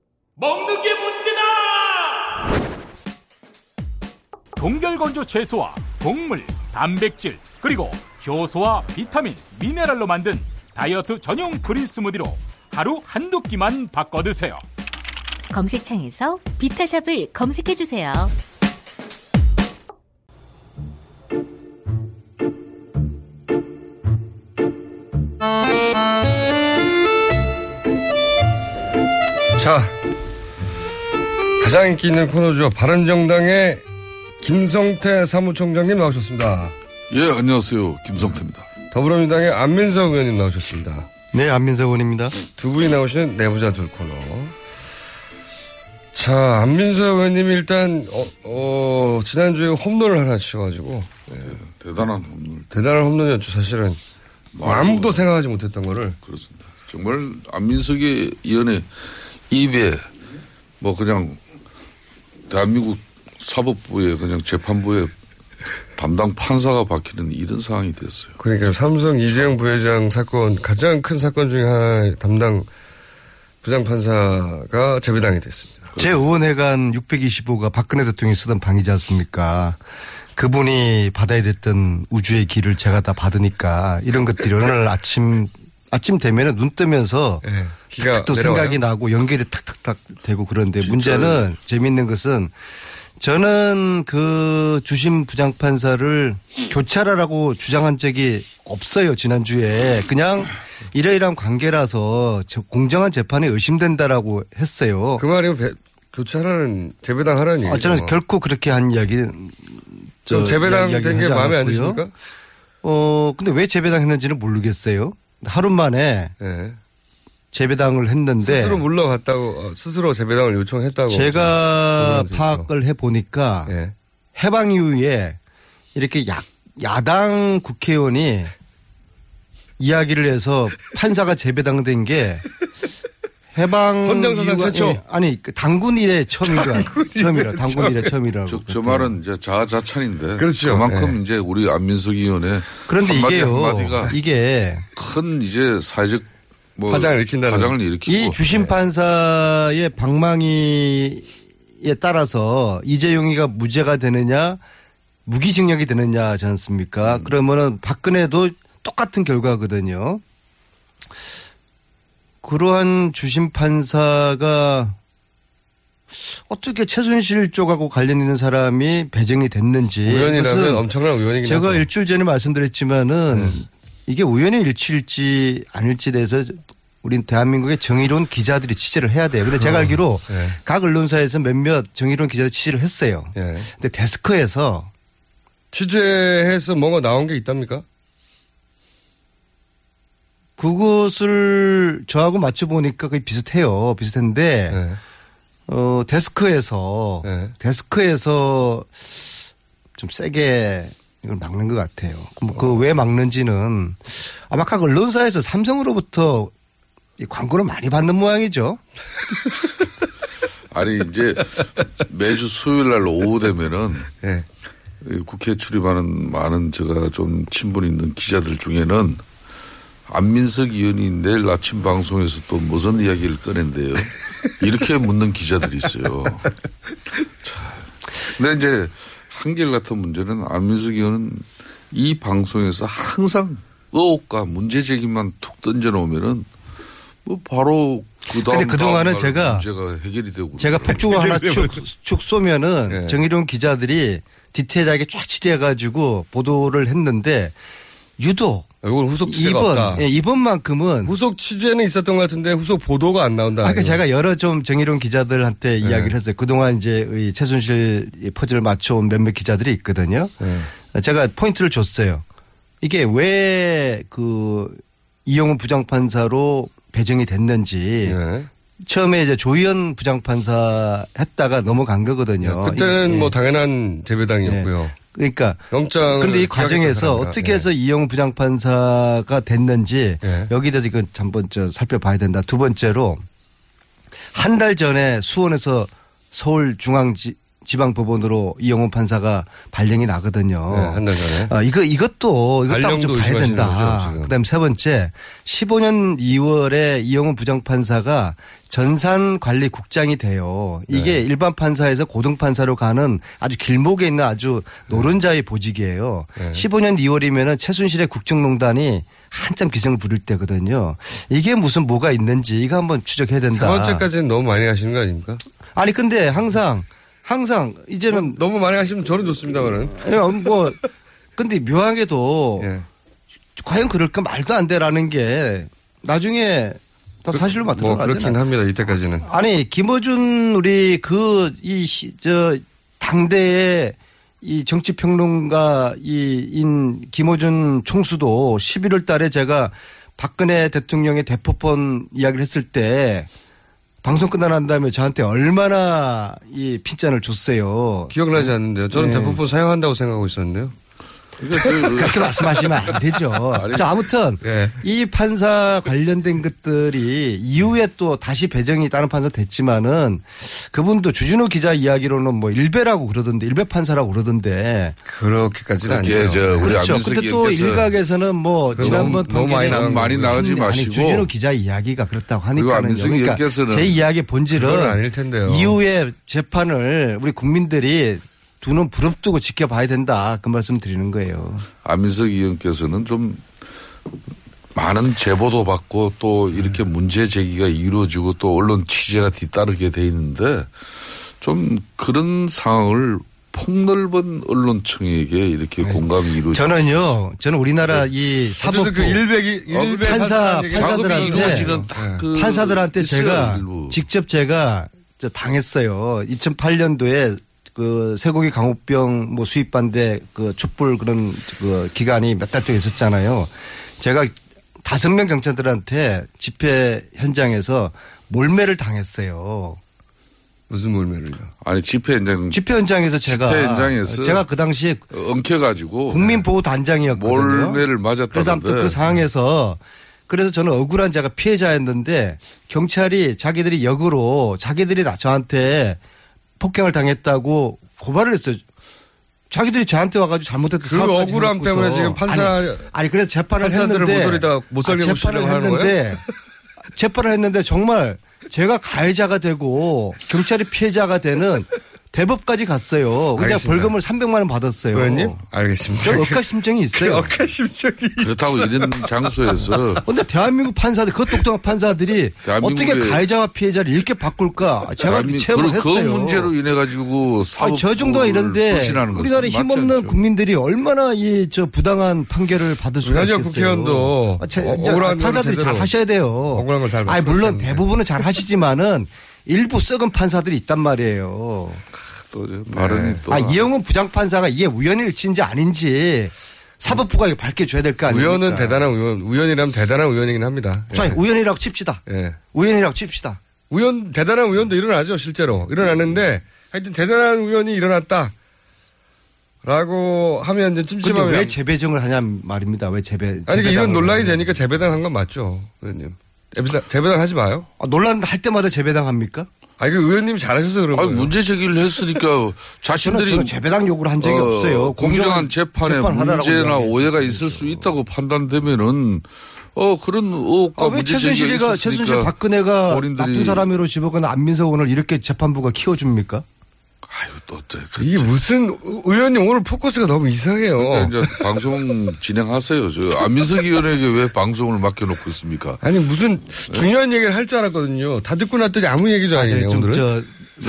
먹는 게 문제다! 동결건조 채소와 곡물, 단백질, 그리고 효소와 비타민, 미네랄로 만든 다이어트 전용 그린 스무디로 하루 한두 끼만 바꿔 드세요. 검색창에서 비타샵을 검색해 주세요. 자, 가장 인기 있는 코너죠. 바른정당의 김성태 사무총장님 나오셨습니다. 예, 안녕하세요. 김성태입니다. 더불어민주당의 안민석 의원님 나오셨습니다. 네, 안민석 의원입니다. 두 분이 나오시는 내부자 둘 코너. 자, 안민석 의원님이 일단, 어, 어, 지난주에 홈런을 하나 치셔가지고. 네. 대단한 홈런. 대단한 홈런이었죠, 사실은. 뭐 아무도 생각하지 못했던 거를. 그렇습니다. 정말 안민석의 의원의 입에 뭐 그냥 대한민국 사법부에 그냥 재판부에 담당 판사가 바뀌는 이런 상황이 됐어요. 그러니까 삼성 이재용 부회장 사건 가장 큰 사건 중에 하나의 담당 부장판사가 재배당이 됐습니다. 제 의원회관 625가 박근혜 대통령이 쓰던 방이지 않습니까? 그분이 받아야 됐던 우주의 길을 제가 다 받으니까 이런 것들이 오늘 아침 아침 되면은 눈 뜨면서 네, 또 생각이 나고 연결이 탁탁탁 되고 그런데 문제는 재밌는 것은 저는 그 주심 부장판사를 교체하라고 주장한 적이 없어요 지난주에 그냥 이러이러한 관계라서 공정한 재판에 의심된다라고 했어요. 그 말이 교체하라는 재배당 하라는 얘기죠. 아, 저는 결코 그렇게 한 이야기. 좀 재배당 된 게 마음에 안 드십니까? 어 근데 왜 재배당 했는지는 모르겠어요. 하루 만에 네. 재배당을 했는데 스스로 물러갔다고 스스로 재배당을 요청했다고 제가 파악을 해 보니까 네. 해방 이후에 이렇게 야, 야당 국회의원이 이야기를 해서 판사가 재배당된 게 해방 헌정사상 최초 아니 그 당군 이래 처음이라 처음이라 당군 이래 처음이라고 저, 저 말은 이제 자아자찬인데 그렇죠. 그만큼 네. 이제 우리 안민석 의원의 그런데 한마디 이게요 한마디가 이게 큰 이제 사회적 뭐 파장을 일으킨다는 파장을 일으키고 이 주심 판사의 방망이에 따라서 이재용이가 무죄가 되느냐 무기징역이 되느냐지 않습니까? 음. 그러면은 박근혜도 똑같은 결과거든요. 그러한 주심 판사가 어떻게 최순실 쪽하고 관련 있는 사람이 배정이 됐는지 우연이라면 엄청난 우연이긴 제가 하죠. 일주일 전에 말씀드렸지만은 이게 우연의 일치일지 아닐지 대해서 우린 대한민국의 정의로운 기자들이 취재를 해야 돼요. 근데 제가 알기로 네. 각 언론사에서 몇몇 정의로운 기자들이 취재를 했어요. 네. 근데 데스크에서 취재해서 뭔가 나온 게 있답니까? 그것을 저하고 맞춰보니까 거의 비슷해요. 비슷한데, 네. 어, 데스크에서, 데스크에서 좀 세게 이걸 막는 것 같아요. 그왜 막는지는 아마 각 언론사에서 삼성으로부터 이 광고를 많이 받는 모양이죠. 아니 이제 매주 수요일 날 오후 되면은 네. 국회 출입하는 많은 제가 좀 친분 있는 기자들 중에는 안민석 의원이 내일 아침 방송에서 또 무슨 이야기를 꺼낸대요. 이렇게 묻는 기자들이 있어요. 자, 근데 이제 한결같은 문제는 안민석 의원은 이 방송에서 항상 의혹과 문제 제기만 툭 던져놓으면은 뭐 바로 그 다음 근데 그동안은 제가 문제가 해결이 되고 제가 폭주고 하나 축, 축 쏘면은 네. 정의로운 기자들이 디테일하게 쫙 취재해가지고 보도를 했는데 유독 이건 후속 취재가 이번 없다. 예, 이번만큼은 후속 취재는 있었던 것 같은데 후속 보도가 안 나온다. 아까 제가 여러 좀 정의로운 기자들한테 네. 이야기를 했어요. 그동안 이제 이 최순실 퍼즐을 맞춰온 몇몇 기자들이 있거든요. 네. 제가 포인트를 줬어요. 이게 왜 그 이영훈 부장판사로 배정이 됐는지 네. 처음에 이제 조희연 부장판사 했다가 넘어간 거거든요. 그때는 예. 뭐 당연한 재배당이었고요. 그러니까 영장. 근데 이 과정에서 어떻게 해서 이영훈 부장판사가 됐는지 예. 여기에 대해서 이건 한번 저 살펴봐야 된다. 두 번째로 한 달 전에 수원에서 서울 중앙지 방 법원으로 이영훈 판사가 발령이 나거든요. 네, 한달 전에. 어, 이거 이것도 이것도 좀 봐야 된다. 거죠, 지금. 그다음 세 번째 15년 2월에 이영훈 부장 판사가 전산 관리 국장이 돼요. 이게 네. 일반 판사에서 고등 판사로 가는 아주 길목에 있는 아주 노른자의 보직이에요. 네. 15년 2월이면은 최순실의 국정농단이 한참 기승을 부릴 때거든요. 이게 무슨 뭐가 있는지 이거 한번 추적해야 된다. 세 번째까지는 너무 많이 하시는 거 아닙니까? 아니 근데 항상 항상 이제는 너무 많이 하시면 저는 좋습니다만은. 예, 뭐 근데 묘하게도 예. 과연 그럴까 말도 안 돼라는 게 나중에 다 사실로 뭐 맞들어가잖아요. 그렇긴 합니다. 이때까지는. 아니 김어준 우리 그 이 저 당대의 이 정치 평론가 이인 김어준 총수도 11월 달에 제가 박근혜 대통령의 대포폰 이야기를 했을 때 방송 끝나고 난 다음에 저한테 얼마나 이 핀잔을 줬어요. 기억나지 않는데요. 저는 네. 대포폰 사용한다고 생각하고 있었는데요. 그렇게 말씀하시면 안 되죠. 자, 아무튼 예. 이 판사 관련된 것들이 이후에 또 다시 배정이 다른 판사 됐지만은 그분도 주진우 기자 이야기로는 뭐 일배라고 그러던데 일배 판사라고 그러던데 그렇게까지는 그렇게 아니에요. 저 우리 그렇죠. 근데 또 일각에서는 뭐 그거 지난번 너무- 너무 많이 판결에 나간 많이 아니, 마시고 주진우 기자 이야기가 그렇다고. 안민석 그러니까 제 이야기의 그건 본질은 아닐 텐데요. 이후에 재판을 우리 국민들이 두 눈 부릅뜨고 지켜봐야 된다. 그 말씀 드리는 거예요. 안민석 의원께서는 좀 많은 제보도 받고 또 이렇게 문제 제기가 이루어지고 또 언론 취재가 뒤따르게 돼 있는데 좀 그런 상황을 폭넓은 언론층에게 이렇게 공감이 이루어지고 저는요, 저는 우리나라 이 사법부 그 일백이 일백 판사 판사들한테 이루어지는 딱그 판사들한테 제가 일부. 직접 제가 저 당했어요. 2008년도에 그 쇠고기 강호병 뭐 수입 반대 그 촛불 그런 그 기간이 몇 달 동안 있었잖아요. 제가 다섯 명 경찰들한테 집회 현장에서 몰매를 당했어요. 무슨 몰매를요? 아니 집회 현장 집회 현장에서 제가 집회 현장에서 제가 그 당시에 엉켜가지고 국민 보호 단장이었거든요. 몰매를 맞았다는데 그래서 아무튼 그 상황에서 그래서 저는 억울한 제가 피해자였는데 경찰이 자기들이 역으로 자기들이 나 저한테 폭행을 당했다고 고발을 했어요. 자기들이 저한테 와가지고 잘못했다. 그 억울함 때문에 지금 판사 아니, 아니 그래서 재판을 판사들을 했는데 다못 살게 아, 재판을 했는데 재판을 했는데 정말 제가 가해자가 되고 경찰이 피해자가 되는 대법까지 갔어요. 그냥. 벌금을 300만 원 받았어요. 의원님 알겠습니다. 저 억가 심정이 있어요. 억가 심정이 그렇다고 이런 장소에서 근데 대한민국 판사들, 그 똑똑한 판사들이 어떻게 가해자와 피해자를 이렇게 바꿀까? 제가 체험을 그, 그 했어요. 문제로 인해 가지고 사법 저 정도가 이런데 우리나라 힘없는. 국민들이 얼마나 이 저 부당한 판결을 받을 수가 있겠어요. 국회의원도 아, 제- 어, 억울한 판사들이 잘 하셔야 돼요. 억울한 걸잘 아니 물론. 대부분은 잘 하시지만은 일부 썩은 판사들이 있단 말이에요. 또 발언이 또아 이영훈 부장판사가 이게 우연일치인지 아닌지 사법부가 이거 밝혀줘야 될 거 아닙니까? 우연은 대단한 우연, 우연이라면 대단한 우연이긴 합니다. 자, 예. 우연이라고 칩시다. 예. 우연이라고 칩시다. 우연, 대단한 우연도 일어나죠, 실제로. 일어났는데, 하여튼 대단한 우연이 일어났다. 라고 하면 이제 찜찜하면. 왜 재배정을 하냐 말입니다. 왜 재배? 아니, 이런 논란이. 되니까 재배당 한 건 맞죠, 의원님. 재배당, 재배당 하지 마요. 아, 논란 할 때마다 재배당 합니까? 아, 이거 의원님이 잘하셔서 그런 아니, 거예요. 문제 제기를 했으니까 저는, 자신들이 저는 재배당 요구를 한 적이 어, 없어요. 공정한 재판에 재판하라라고 문제나. 오해가 있을 수 있다고 판단되면은 어 그런 의혹과 아, 왜 문제 제기가 최순실이가 최순실 박근혜가 나쁜 사람으로 집어간 안민석 오늘 이렇게 재판부가 키워줍니까? 또 어때? 이게 무슨, 의- 의원님 오늘 포커스가 너무 이상해요. 그러니까 이제 방송 진행하세요. 저 안민석 의원에게 왜 방송을 맡겨놓고 있습니까? 아니, 무슨 중요한 얘기를 할 줄 알았거든요. 다 듣고 났더니 아무 얘기도 아니네요, 좀 오늘은. 저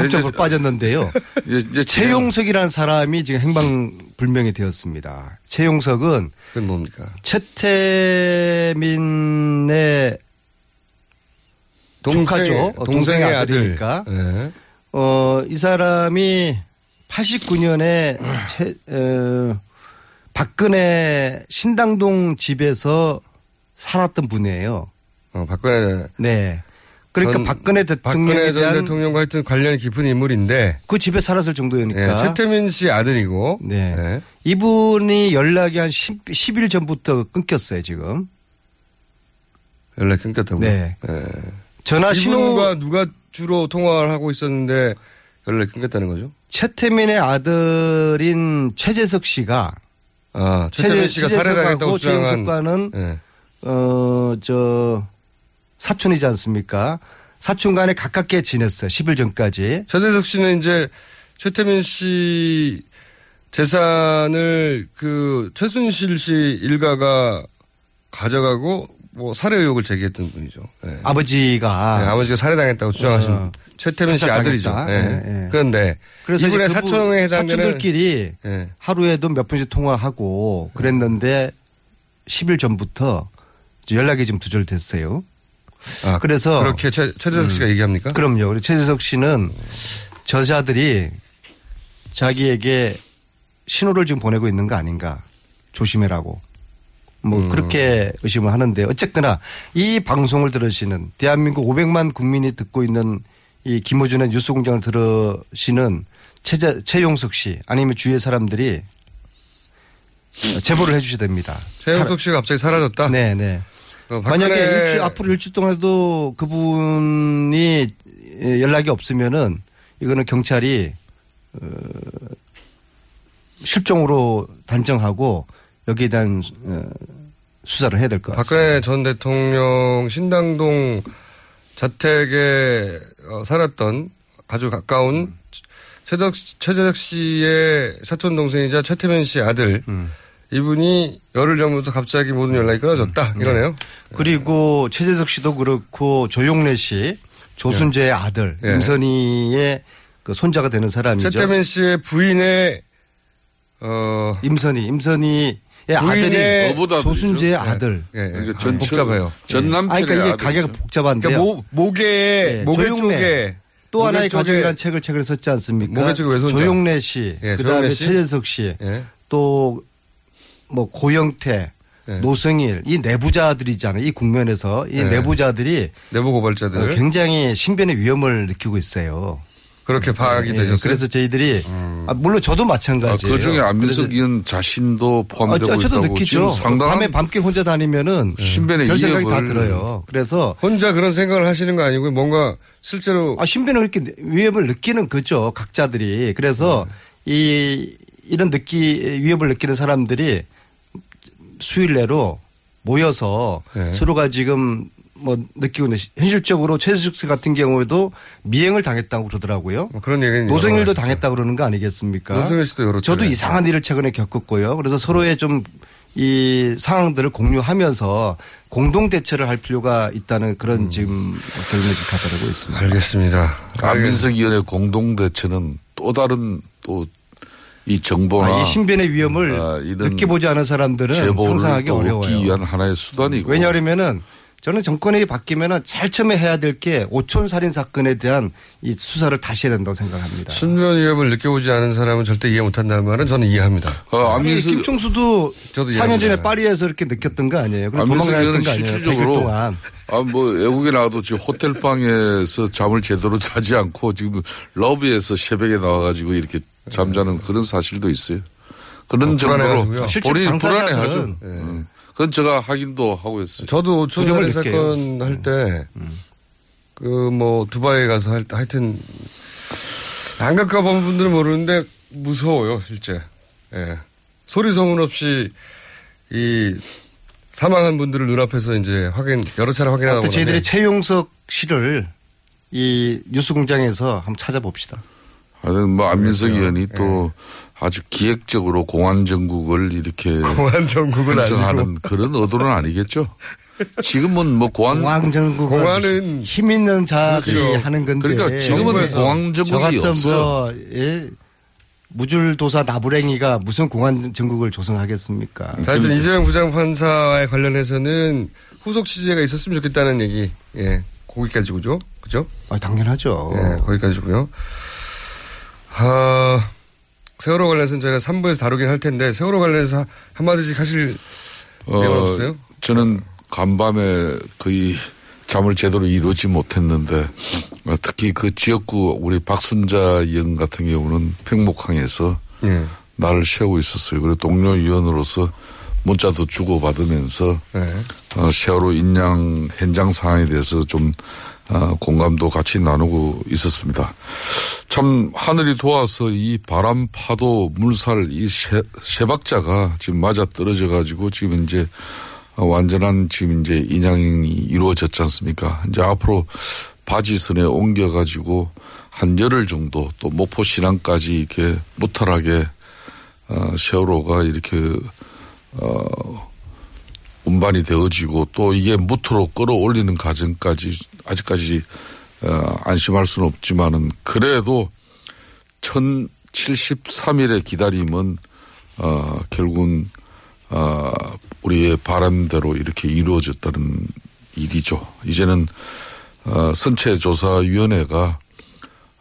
이제- 빠졌는데요. 이제, 이제 최용석이라는 사람이 지금 행방불명이 되었습니다. 최용석은 그건 뭡니까? 최태민의 동생- 조카죠. 어, 동생의, 동생의 아들. 아들이니까. 예. 어, 이 사람이 89년에 최, 어, 박근혜 신당동 집에서 살았던 분이에요. 어, 박근혜. 네. 그러니까 전- 박근혜 대통령에 박근혜 전 대한 대통령과 하여튼 관련이 깊은 인물인데. 그 집에 살았을 정도니까. 예, 최태민 씨 아들이고. 네. 예. 이분이 연락이 한 10, 10일 전부터 끊겼어요, 지금. 연락 끊겼다고요? 네. 예. 전화 신호 이분과 누가 주로 통화를 하고 있었는데 연락이 끊겼다는 거죠? 최태민의 아들인 최재석 씨가 아, 최태민 씨가 살해당했다고 주장한 최영석과는 네. 어저 사촌이지 않습니까? 사촌 간에 가깝게 지냈어요. 10일 전까지. 최재석 씨는 이제 최태민 씨 재산을 그 최순실 씨 일가가 가져가고 뭐 살해 의혹을 제기했던 분이죠. 네. 아버지가 네, 아버지가 살해당했다고 주장하신 어, 최태민 씨 아들이죠. 네. 그런데 그래서 이분의 그분 사촌에 해당되는 사촌들끼리 예. 하루에도 몇 번씩 통화하고 그랬는데 10일 전부터 연락이 좀 두절됐어요. 아, 그래서 그렇게 최, 최재석 씨가 얘기합니까? 그럼요. 우리 최재석 씨는 저자들이 자기에게 신호를 지금 보내고 있는 거 아닌가 조심해라고 뭐 음. 그렇게 의심을 하는데 어쨌거나 이 방송을 들으시는 대한민국 500만 국민이 듣고 있는 이 김호준의 뉴스공장을 들으시는 최재, 최용석 씨 아니면 주위의 사람들이 제보를 해주셔야 됩니다. 최영석 씨가 갑자기 사라졌다? 네네. 어, 박근혜- 만약에 일주, 앞으로 일주 동안에도 그분이 예, 연락이 없으면은 이거는 경찰이 어, 실종으로 단정하고 여기에 대한 어, 수사를 해야 될 것 같습니다. 박근혜 전 대통령 신당동 자택에 어, 살았던 아주 가까운 최적, 최재석 씨의 사촌 동생이자 최태민 씨 아들 음. 이분이 열흘 전부터 갑자기 모든 연락이 끊어졌다 이러네요. 그리고 최재석 씨도 그렇고 조용래 씨 조순재의 아들 예. 임선희의 그 손자가 되는 사람이죠. 최태민 씨의 부인의 어 임선희 임선희의 아들이 어보다들이죠. 조순재의 아들. 예, 예. 그러니까 아, 전- 복잡해요. 전 남편의 아, 그러니까 이게. 가게가 복잡한데요. 그러니까 목, 목에 예, 목에 조용래. 쪽에 또 하나의 쪽에- 가족이라는 책을 최근에 썼지 않습니까? 목에 쪽에 왼손자. 조용래 씨, 예, 그다음에 씨. 최재석 씨, 예. 또뭐 고영태, 예. 노승일 이 내부자들이잖아요. 이 국면에서 이 예. 내부자들이 내부 고발자들 어, 굉장히 신변의 위험을 느끼고 있어요. 그렇게 파악이 예, 되셨어요. 그래서 저희들이 아, 물론 저도 아, 마찬가지예요. 그 중에 안민석 의원 자신도 아, 포함되고 저- 저도 있다고 느끼죠. 상당한 밤에 밤길 혼자 다니면은 신변의 별 생각이 다 들어요. 그래서 혼자 그런 생각을 하시는 거 아니고 뭔가 실제로 아, 신변을 그렇게 위협을 느끼는 거죠. 각자들이. 그래서 이 이런 느끼 위협을 느끼는 사람들이 수일 내로 모여서 네. 서로가 지금 뭐 느끼고 있는 현실적으로 최수식 씨 같은 경우에도 미행을 당했다고 그러더라고요. 뭐 그런 얘기는 노승일도 당했다고 그러는 거 아니겠습니까? 노승일 씨도 여러 저도 차례. 이상한 일을 최근에 겪었고요. 그래서 서로의 좀 이 상황들을 공유하면서 공동 대처를 할 필요가 있다는 그런 지금 결론을 가져가고 있습니다. 알겠습니다. 안민석 의원의 공동 대처는 또 다른 또이 정보나 아, 이 신변의 위험을 아, 이런 느껴보지 않은 사람들은 상상하기 또 어려워요. 얻기 위한 하나의 수단이고 왜냐하면은 저는 정권이 바뀌면은 제일 처음에 해야 될 게 오촌 살인 사건에 대한 이 수사를 다시 해야 된다고 생각합니다. 신변 위협을 느껴보지 않은 사람은 절대 이해 못한다는 말은 저는 이해합니다. 어, 아니, 안민석 김총수도 저도 4년 이해합니다. 전에 파리에서 이렇게 느꼈던 거 아니에요? 그래서 의원은 거 아니에요? 100일 실질적으로 동안. 아, 뭐, 외국에 나와도 지금 호텔 방에서 잠을 제대로 자지 않고 지금 러비에서 새벽에 나와가지고 이렇게 잠자는 그런 사실도 있어요. 그런 어, 정도로 본인이 불안해하죠. 예. 그건 제가 확인도 하고 있어요. 저도 느껴요. 사건 할 때, 그뭐 두바이 가서 할 때 하여튼 안 가까운 분들은 모르는데 무서워요 실제. 예. 소리 소문 없이 이 사망한 분들을 눈앞에서 이제 확인 여러 차례 확인하다 보면 저희들이 최용석 씨를 이 뉴스공장에서 한번 찾아봅시다. 하여튼 뭐 안민석. 의원이 또 아주 기획적으로 공안 정국을 이렇게 공안 정국은 형성하는 아니고. 그런 의도는 아니겠죠. 지금은 뭐 공안 공황정국은 공안은 힘 있는 자들이 그렇죠. 하는 건데. 그러니까 지금은 정부에서 공안 저 정국이 같은 없어요. 뭐 예? 무줄도사 나부랭이가 무슨 공안정국을 조성하겠습니까? 자, 하여튼 이재명 부장판사에 관련해서는 후속 취재가 있었으면 좋겠다는 얘기. 예. 거기까지고죠. 그죠? 아, 당연하죠. 예, 거기까지고요. 아, 세월호 관련해서는 저희가 3부에서 다루긴 할 텐데 세월호 관련해서 한- 한마디씩 하실 내용 어, 없어요? 저는 간밤에 거의 잠을 제대로 이루지 못했는데 어, 특히 그 지역구 우리 박순자 영 같은 경우는 팽목항에서 예. 나를 세우고 있었어요. 그리고 동료 위원으로서 문자도 주고받으면서 네. 어, 세월호 인양 현장 상황에 대해서 좀 어, 공감도 같이 나누고 있었습니다. 참 하늘이 도와서 이 바람, 파도, 물살 이 세, 세 박자가 지금 맞아 떨어져 가지고 지금 이제 완전한 지금 이제 인양이 이루어졌지 않습니까? 이제 앞으로 바지선에 옮겨 가지고 한 열흘 정도 또 목포 신항까지 이렇게 무탈하게 어, 세월호가 이렇게 어 운반이 되어지고 또 이게 무트로 끌어올리는 과정까지 아직까지 어, 안심할 수는 없지만은 그래도 1073일의 기다림은 어, 결국은 어, 우리의 바람대로 이렇게 이루어졌다는 일이죠. 이제는 어, 선체조사위원회가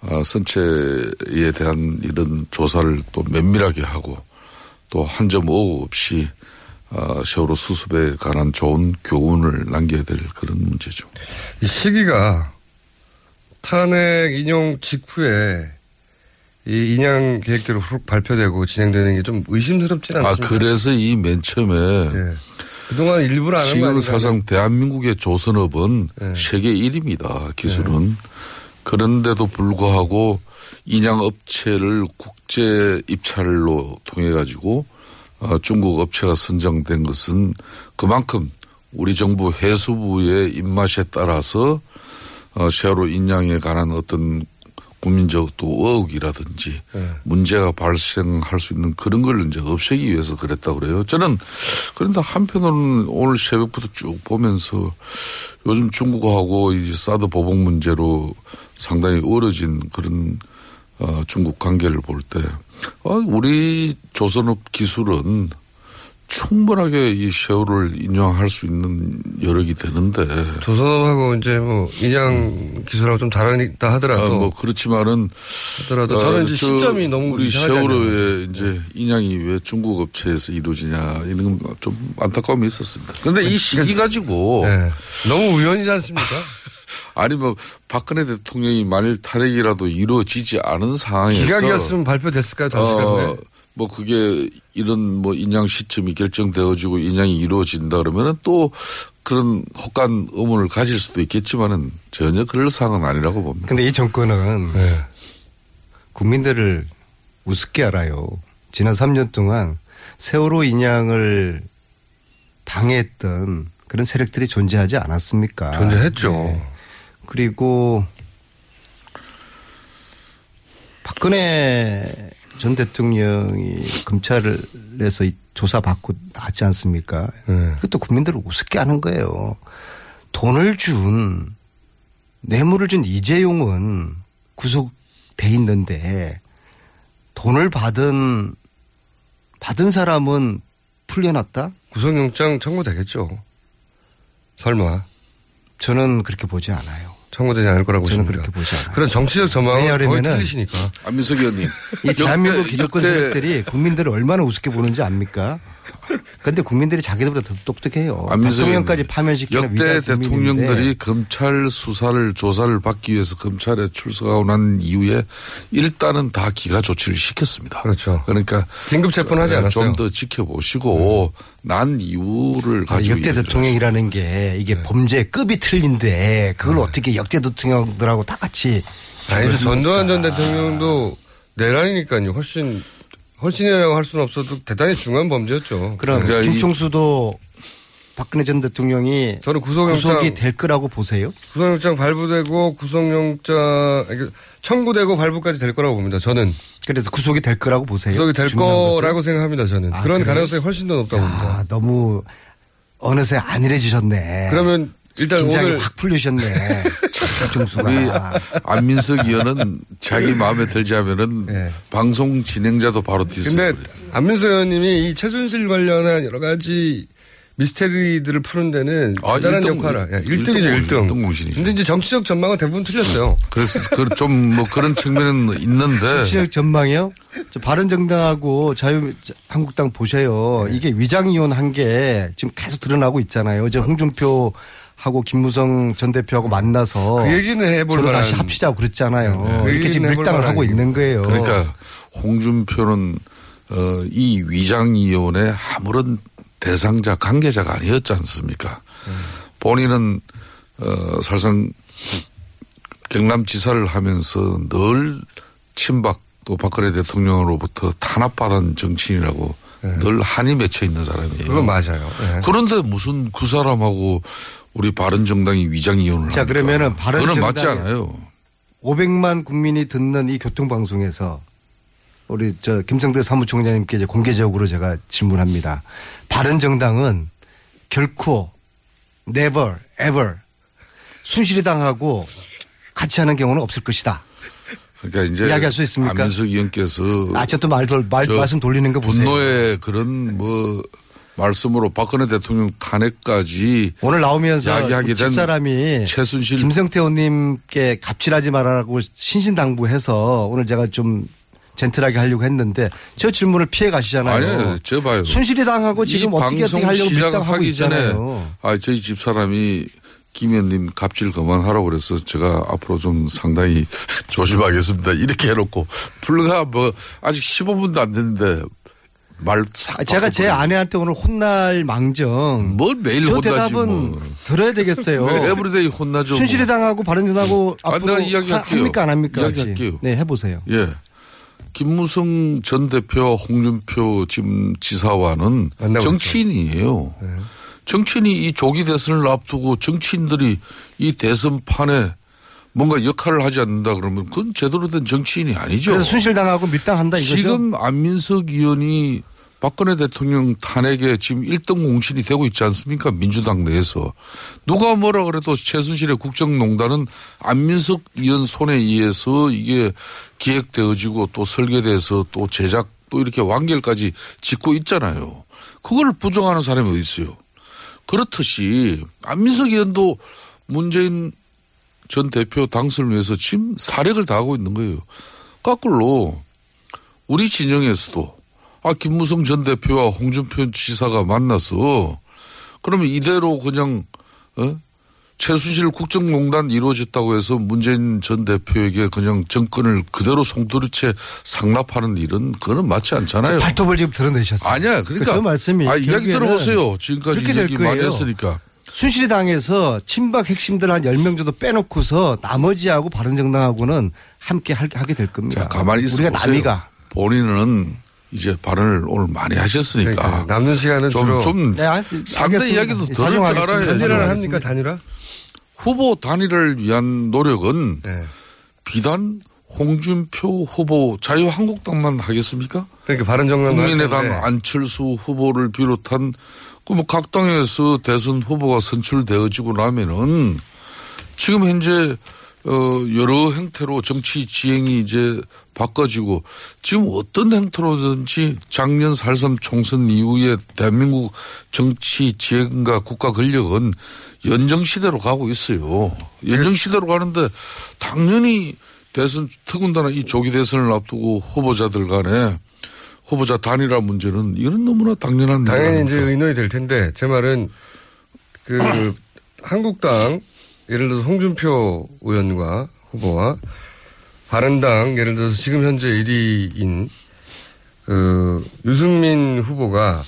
어, 선체에 대한 이런 조사를 또 면밀하게 하고 또 한 점 오후 없이 어, 세월호 수습에 관한 좋은 교훈을 남겨야 될 그런 문제죠. 이 시기가 탄핵 인용 직후에 이 인양 계획대로 발표되고 진행되는 게 좀 의심스럽진 않습니까? 아, 그래서 이 맨 처음에 네. 그동안 일부러 안 지금 사상 대한민국의 조선업은 네. 세계 1위입니다. 기술은. 네. 그런데도 불구하고 인양 업체를 국제 입찰로 통해 가지고 어, 중국 업체가 선정된 것은 그만큼 우리 정부 해수부의 입맛에 따라서 어, 세월호 인양에 관한 어떤 국민적 또 의혹이라든지 네. 문제가 발생할 수 있는 그런 걸 이제 없애기 위해서 그랬다고 그래요. 저는 그런데 한편으로는 오늘 새벽부터 쭉 보면서 요즘 중국하고 이제 사드 보복 문제로 상당히 어려진 그런 어, 중국 관계를 볼 때, 어, 우리 조선업 기술은 충분하게 이 세월을 인정할 수 있는 여력이 되는데. 조선업하고 이제 뭐 인양 기술하고 좀 다르다 하더라도. 아, 뭐 그렇지만은. 하더라도 저는 이제 시점이 너무 우리 세월호의 이제 인양이 왜 중국 업체에서 이루어지냐 이런 좀 안타까움이 있었습니다. 그런데 이 시기 가지고. 네. 너무 우연이지 않습니까? 아니 뭐 박근혜 대통령이 만일 탄핵이라도 이루어지지 않은 상황에서 기각이었으면 발표됐을까요? 당시간에. 어, 뭐 그게 이런 뭐 인양 시점이 결정되어지고 인양이 이루어진다 그러면은 또 그런 혹한 의문을 가질 수도 있겠지만은 전혀 그럴 상황은 아니라고 봅니다. 근데 이 정권은 네. 국민들을 우습게 알아요. 지난 3년 동안 세월호 인양을 방해했던 그런 세력들이 존재하지 않았습니까? 존재했죠. 네. 그리고 박근혜 전 대통령이 검찰에서 조사받고 나왔지 않습니까? 네. 그것도 국민들을 우습게 하는 거예요. 돈을 준, 뇌물을 준 이재용은 구속돼 있는데 돈을 받은, 받은 사람은 풀려났다? 구속영장 청구되겠죠. 설마. 저는 그렇게 보지 않아요. 청구되지 않을 거라고 저는 보십니다. 그렇게 보지 않아요. 그런 정치적 전망은 거의 틀리시니까. 안민석 의원님. 이 대한민국 기득권 세력들이 국민들을 얼마나 우습게 보는지 압니까? 그런데 국민들이 자기들보다 더 똑똑해요. 대통령까지 파면시키는 역대 대통령들이 검찰 수사를 조사를 받기 위해서 검찰에 출석하고 난 이후에 일단은 다 기가 조치를 시켰습니다. 그렇죠. 그러니까 긴급 체포하지 않았어요. 좀 더 지켜보시고 음. 난 이유를 가지고 역대 대통령이라는 게 이게 네. 범죄 급이 틀린데 그걸 네. 어떻게 역대 대통령들하고 다 같이 아니죠. 전두환 전 대통령도 내란이니까요. 훨씬 훨씬이라고 할 수는 없어도 대단히 중요한 범죄였죠. 그럼 그러니까 김총수도 박근혜 전 대통령이 저는 구속영장 구속이 될 거라고 보세요? 구속영장 발부되고 구속영장 청구되고 발부까지 될 거라고 봅니다. 저는 그래서 구속이 될 거라고 보세요? 구속이 될 거라고 것은? 생각합니다. 저는 아, 그런 그래? 가능성이 훨씬 더 높다고 야, 봅니다. 너무 어느새 안일해지셨네. 그러면 일단 긴장이 오늘 확 풀리셨네. 정수가. 우리 안민석 의원은 자기 마음에 들지 하면은 네. 방송 진행자도 바로 뒤습니다. 근데 안민석 의원님이 이 최순실 관련한 여러 가지 미스테리들을 푸는 데는 아, 대단한 1등, 역할을. 예, 1등이죠, 1등. 1등 공신이죠. 근데 이제 정치적 전망은 대부분 틀렸어요. 그래서 그좀뭐 그런 측면은 있는데. 정치적 전망이요? 바른정당하고 자유한국당 보세요. 네. 이게 위장이혼 한 게 지금 계속 드러나고 있잖아요. 어제 홍준표 하고 김무성 전 대표하고 만나서 그 얘기는 해볼 서로 다시 합치자고 그랬잖아요. 네. 그 이렇게 지금 밀당을 하고 있는 거예요. 그러니까 홍준표는 어, 이 위장이혼의 아무런 대상자 관계자가 아니었지 않습니까? 음. 본인은 어, 사실상 경남지사를 하면서 늘 친박 또 박근혜 대통령으로부터 탄압받은 정치인이라고 늘 한이 맺혀 있는 사람이에요. 네. 그건 맞아요. 네. 그런데 무슨 그 사람하고 우리 바른 정당이 위장 이혼을 자, 합니까? 그러면은 그거는 맞지 바른정당에 않아요. 500만 국민이 듣는 이 교통방송에서 우리 저 김성대 사무총장님께 이제 공개적으로 제가 질문합니다. 바른 정당은 결코 never ever 순실이 당하고 같이 하는 경우는 없을 것이다. 그러니까 이제 이야기할 수 있습니까? 안민석 의원께서 아, 저 또 말, 돌- 말, 저 말씀 돌리는 거 보세요. 분노의 그런 뭐 말씀으로 박근혜 대통령 탄핵까지 오늘 나오면서 이야기하게 된 집사람이 최순실 김성태 의원님께 갑질하지 말라고 신신당부해서 오늘 제가 좀 젠틀하게 하려고 했는데 저 질문을 피해 가시잖아요. 아니요, 저 봐요. 순실이 당하고 지금 이 어떻게 어떻게 하려고 밀당하고 있잖아요. 아 저희 집 사람이 김 의원님 갑질 그만하라고 그래서 제가 앞으로 좀 상당히 조심하겠습니다. 이렇게 해놓고 불과 뭐 아직 15분도 안 됐는데 아, 제가 제 아내한테 오늘 혼날 망정. 뭘 매일 저 혼나지 대답은 뭐. 들어야 되겠어요. 왜 every day 혼나죠. 뭐. 순실이 당하고 바른정당하고 아, 앞으로 내가 이야기할게요. 합니까 안 합니까? 이야기할게요. 네, 해보세요. 예. 김무성 전 대표와 홍준표 지금 지사와는 정치인이에요. 정치인이 이 조기 대선을 앞두고 정치인들이 이 대선판에 뭔가 역할을 하지 않는다 그러면 그건 제대로 된 정치인이 아니죠. 그래서 순실당하고 밀당한다 이거죠. 지금 안민석 의원이 박근혜 대통령 탄핵에 지금 1등 공신이 되고 있지 않습니까? 민주당 내에서. 누가 뭐라 그래도 최순실의 국정농단은 안민석 의원 손에 의해서 이게 기획되어지고 또 설계돼서 또 제작 또 이렇게 완결까지 짓고 있잖아요. 그걸 부정하는 사람이 어디 있어요. 그렇듯이 안민석 의원도 문재인 전 대표 당선을 위해서 지금 사력을 다하고 있는 거예요. 거꾸로 우리 진영에서도 아 김무성 전 대표와 홍준표 지사가 만나서 그러면 이대로 그냥 어? 최순실 국정농단 이루어졌다고 해서 문재인 전 대표에게 그냥 정권을 그대로 송두리째 상납하는 일은 그거는 맞지 않잖아요. 발톱을 지금 드러내셨어요. 아니야. 그러니까 저 말씀이 아, 이야기 들어보세요. 지금까지 그렇게 될 얘기 많이 거예요. 했으니까. 순실이당에서 친박 핵심들 한 10명 정도 빼놓고서 나머지하고 바른정당하고는 함께 할- 하게 될 겁니다. 자, 가만히 있어 우리가 보세요. 남이가. 본인은 이제 발언을 오늘 많이 하셨으니까 그러니까요. 남는 시간은 좀, 주로- 좀 네, 알- 상대 알겠습니다. 이야기도 예, 들을 줄. 알아야 단일화를 합니까 단일화? 후보 단일화를 위한 노력은 네. 비단 홍준표 후보 자유한국당만 하겠습니까? 그러니까 바른 정당 국민의당 안철수 후보를 비롯한 그뭐각 당에서 대선 후보가 선출되어지고 나면은 지금 현재 어 여러 행태로 정치 지행이 이제 바꿔지고 지금 어떤 행태로든지 작년 4.3 총선 이후에 대한민국 정치 지행과 국가 권력은 연정 시대로 가고 있어요. 연정 시대로 가는데 당연히 대선 특훈다나 이 조기 대선을 앞두고 후보자들 간에 후보자 단일화 문제는 이건 너무나 당연한 일 당연히? 이제 의논이 될 텐데 제 말은 그 한국당 예를 들어서 홍준표 의원과 후보와 바른당 예를 들어서 지금 현재 1위인 그 유승민 후보가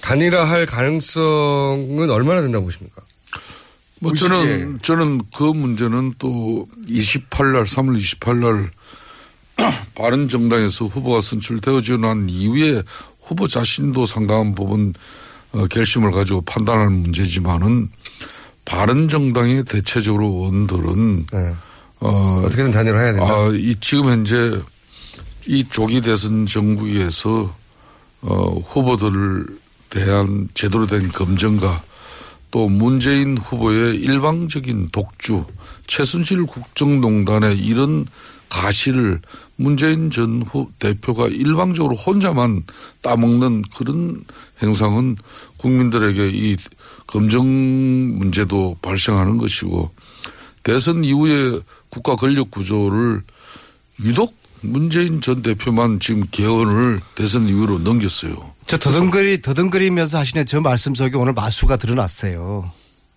단일화할 가능성은 얼마나 된다고 보십니까? 뭐그 저는 저는 그 문제는 또 28날 3월 28날 바른 정당에서 후보가 선출되어지고 난 이후에 후보 자신도 상당한 부분 어, 결심을 가지고 판단하는 문제지만은 바른 정당의 대체적으로 원들은 어, 네. 어떻게든 단일화해야 된다. 아, 이 지금 현재 이 조기 대선 정부에서 어, 후보들을 대한 제대로 된 검증과 또 문재인 후보의 일방적인 독주, 최순실 국정농단의 이런 가시를 문재인 전 후 대표가 일방적으로 혼자만 따먹는 그런 행상은 국민들에게 이 검증 문제도 발생하는 것이고 대선 이후에 국가 권력 구조를 유독 문재인 전 대표만 지금 개헌을 대선 이후로 넘겼어요. 저 더듬거리, 더듬거리면서 하시는 저 말씀 속에 오늘 마수가 드러났어요.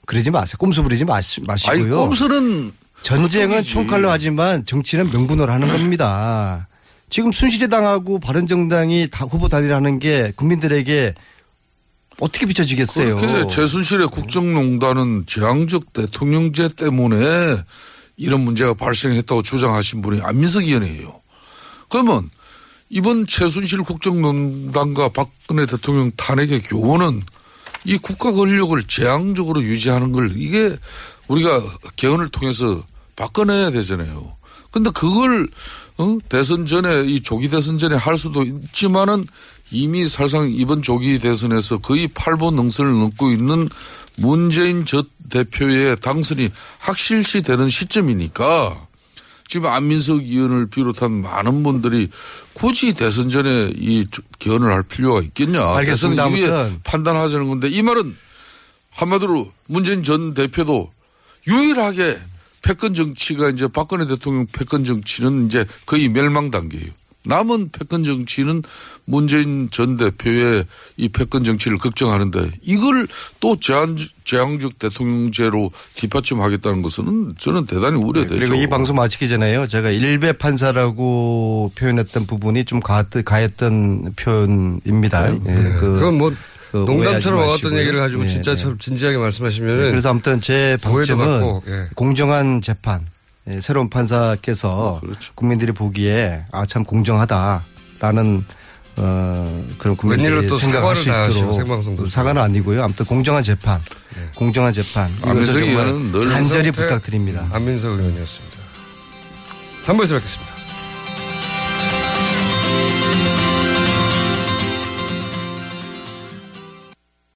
그러지 마세요. 꼼수 부리지 마시, 마시고요. 아니 꼼수는 전쟁은 그쪽이지. 총칼로 하지만 정치는 명분으로 하는 겁니다. 지금 순실이당하고 바른정당이 다 후보 단일하는 게 국민들에게 어떻게 비춰지겠어요? 그렇게 최순실의 국정농단은 재앙적 대통령제 때문에 이런 문제가 발생했다고 주장하신 분이 안민석 의원이에요. 그러면 이번 최순실 국정농단과 박근혜 대통령 탄핵의 교훈은 이 국가 권력을 재앙적으로 유지하는 걸 이게 우리가 개헌을 통해서 바꿔내야 되잖아요. 근데 그걸 어? 대선 전에 이 조기 대선 전에 할 수도 있지만은 이미 사실상 이번 조기 대선에서 거의 8보 능선을 넘고 있는 문재인 전 대표의 당선이 확실시 되는 시점이니까 지금 안민석 의원을 비롯한 많은 분들이 굳이 대선 전에 이 개헌을 할 필요가 있겠냐. 알겠습니다. 대선 이후에. 판단하자는 건데 이 말은 한마디로 문재인 전 대표도 유일하게 패권 정치가 이제 박근혜 대통령 패권 정치는 이제 거의 멸망 단계예요. 남은 패권 정치는 문재인 전 대표의 이 패권 정치를 걱정하는데 이걸 또 제한, 제왕적 대통령제로 뒷받침하겠다는 것은 저는 대단히 우려되죠. 네, 그리고 이 방송 마치기 전에요. 제가 일배 판사라고 표현했던 부분이 좀 가했던, 표현입니다. 예, 그- 그건 뭐 그 농담처럼 마시고요. 얘기를 가지고 예, 진짜 예. 참 진지하게 말씀하시면은 그래서 아무튼 제 받고, 예. 공정한 재판. 예, 새로운 판사께서 그렇죠. 국민들이 보기에 아 참 공정하다라는 어 그런 국민들이 또 생각할 수 있도록 생방송도 사과는 아니고요. 아무튼 공정한 재판, 공정한 재판 안민석 이것을 정말 간절히 부탁드립니다. 안민석 의원이었습니다. 3부에서 뵙겠습니다.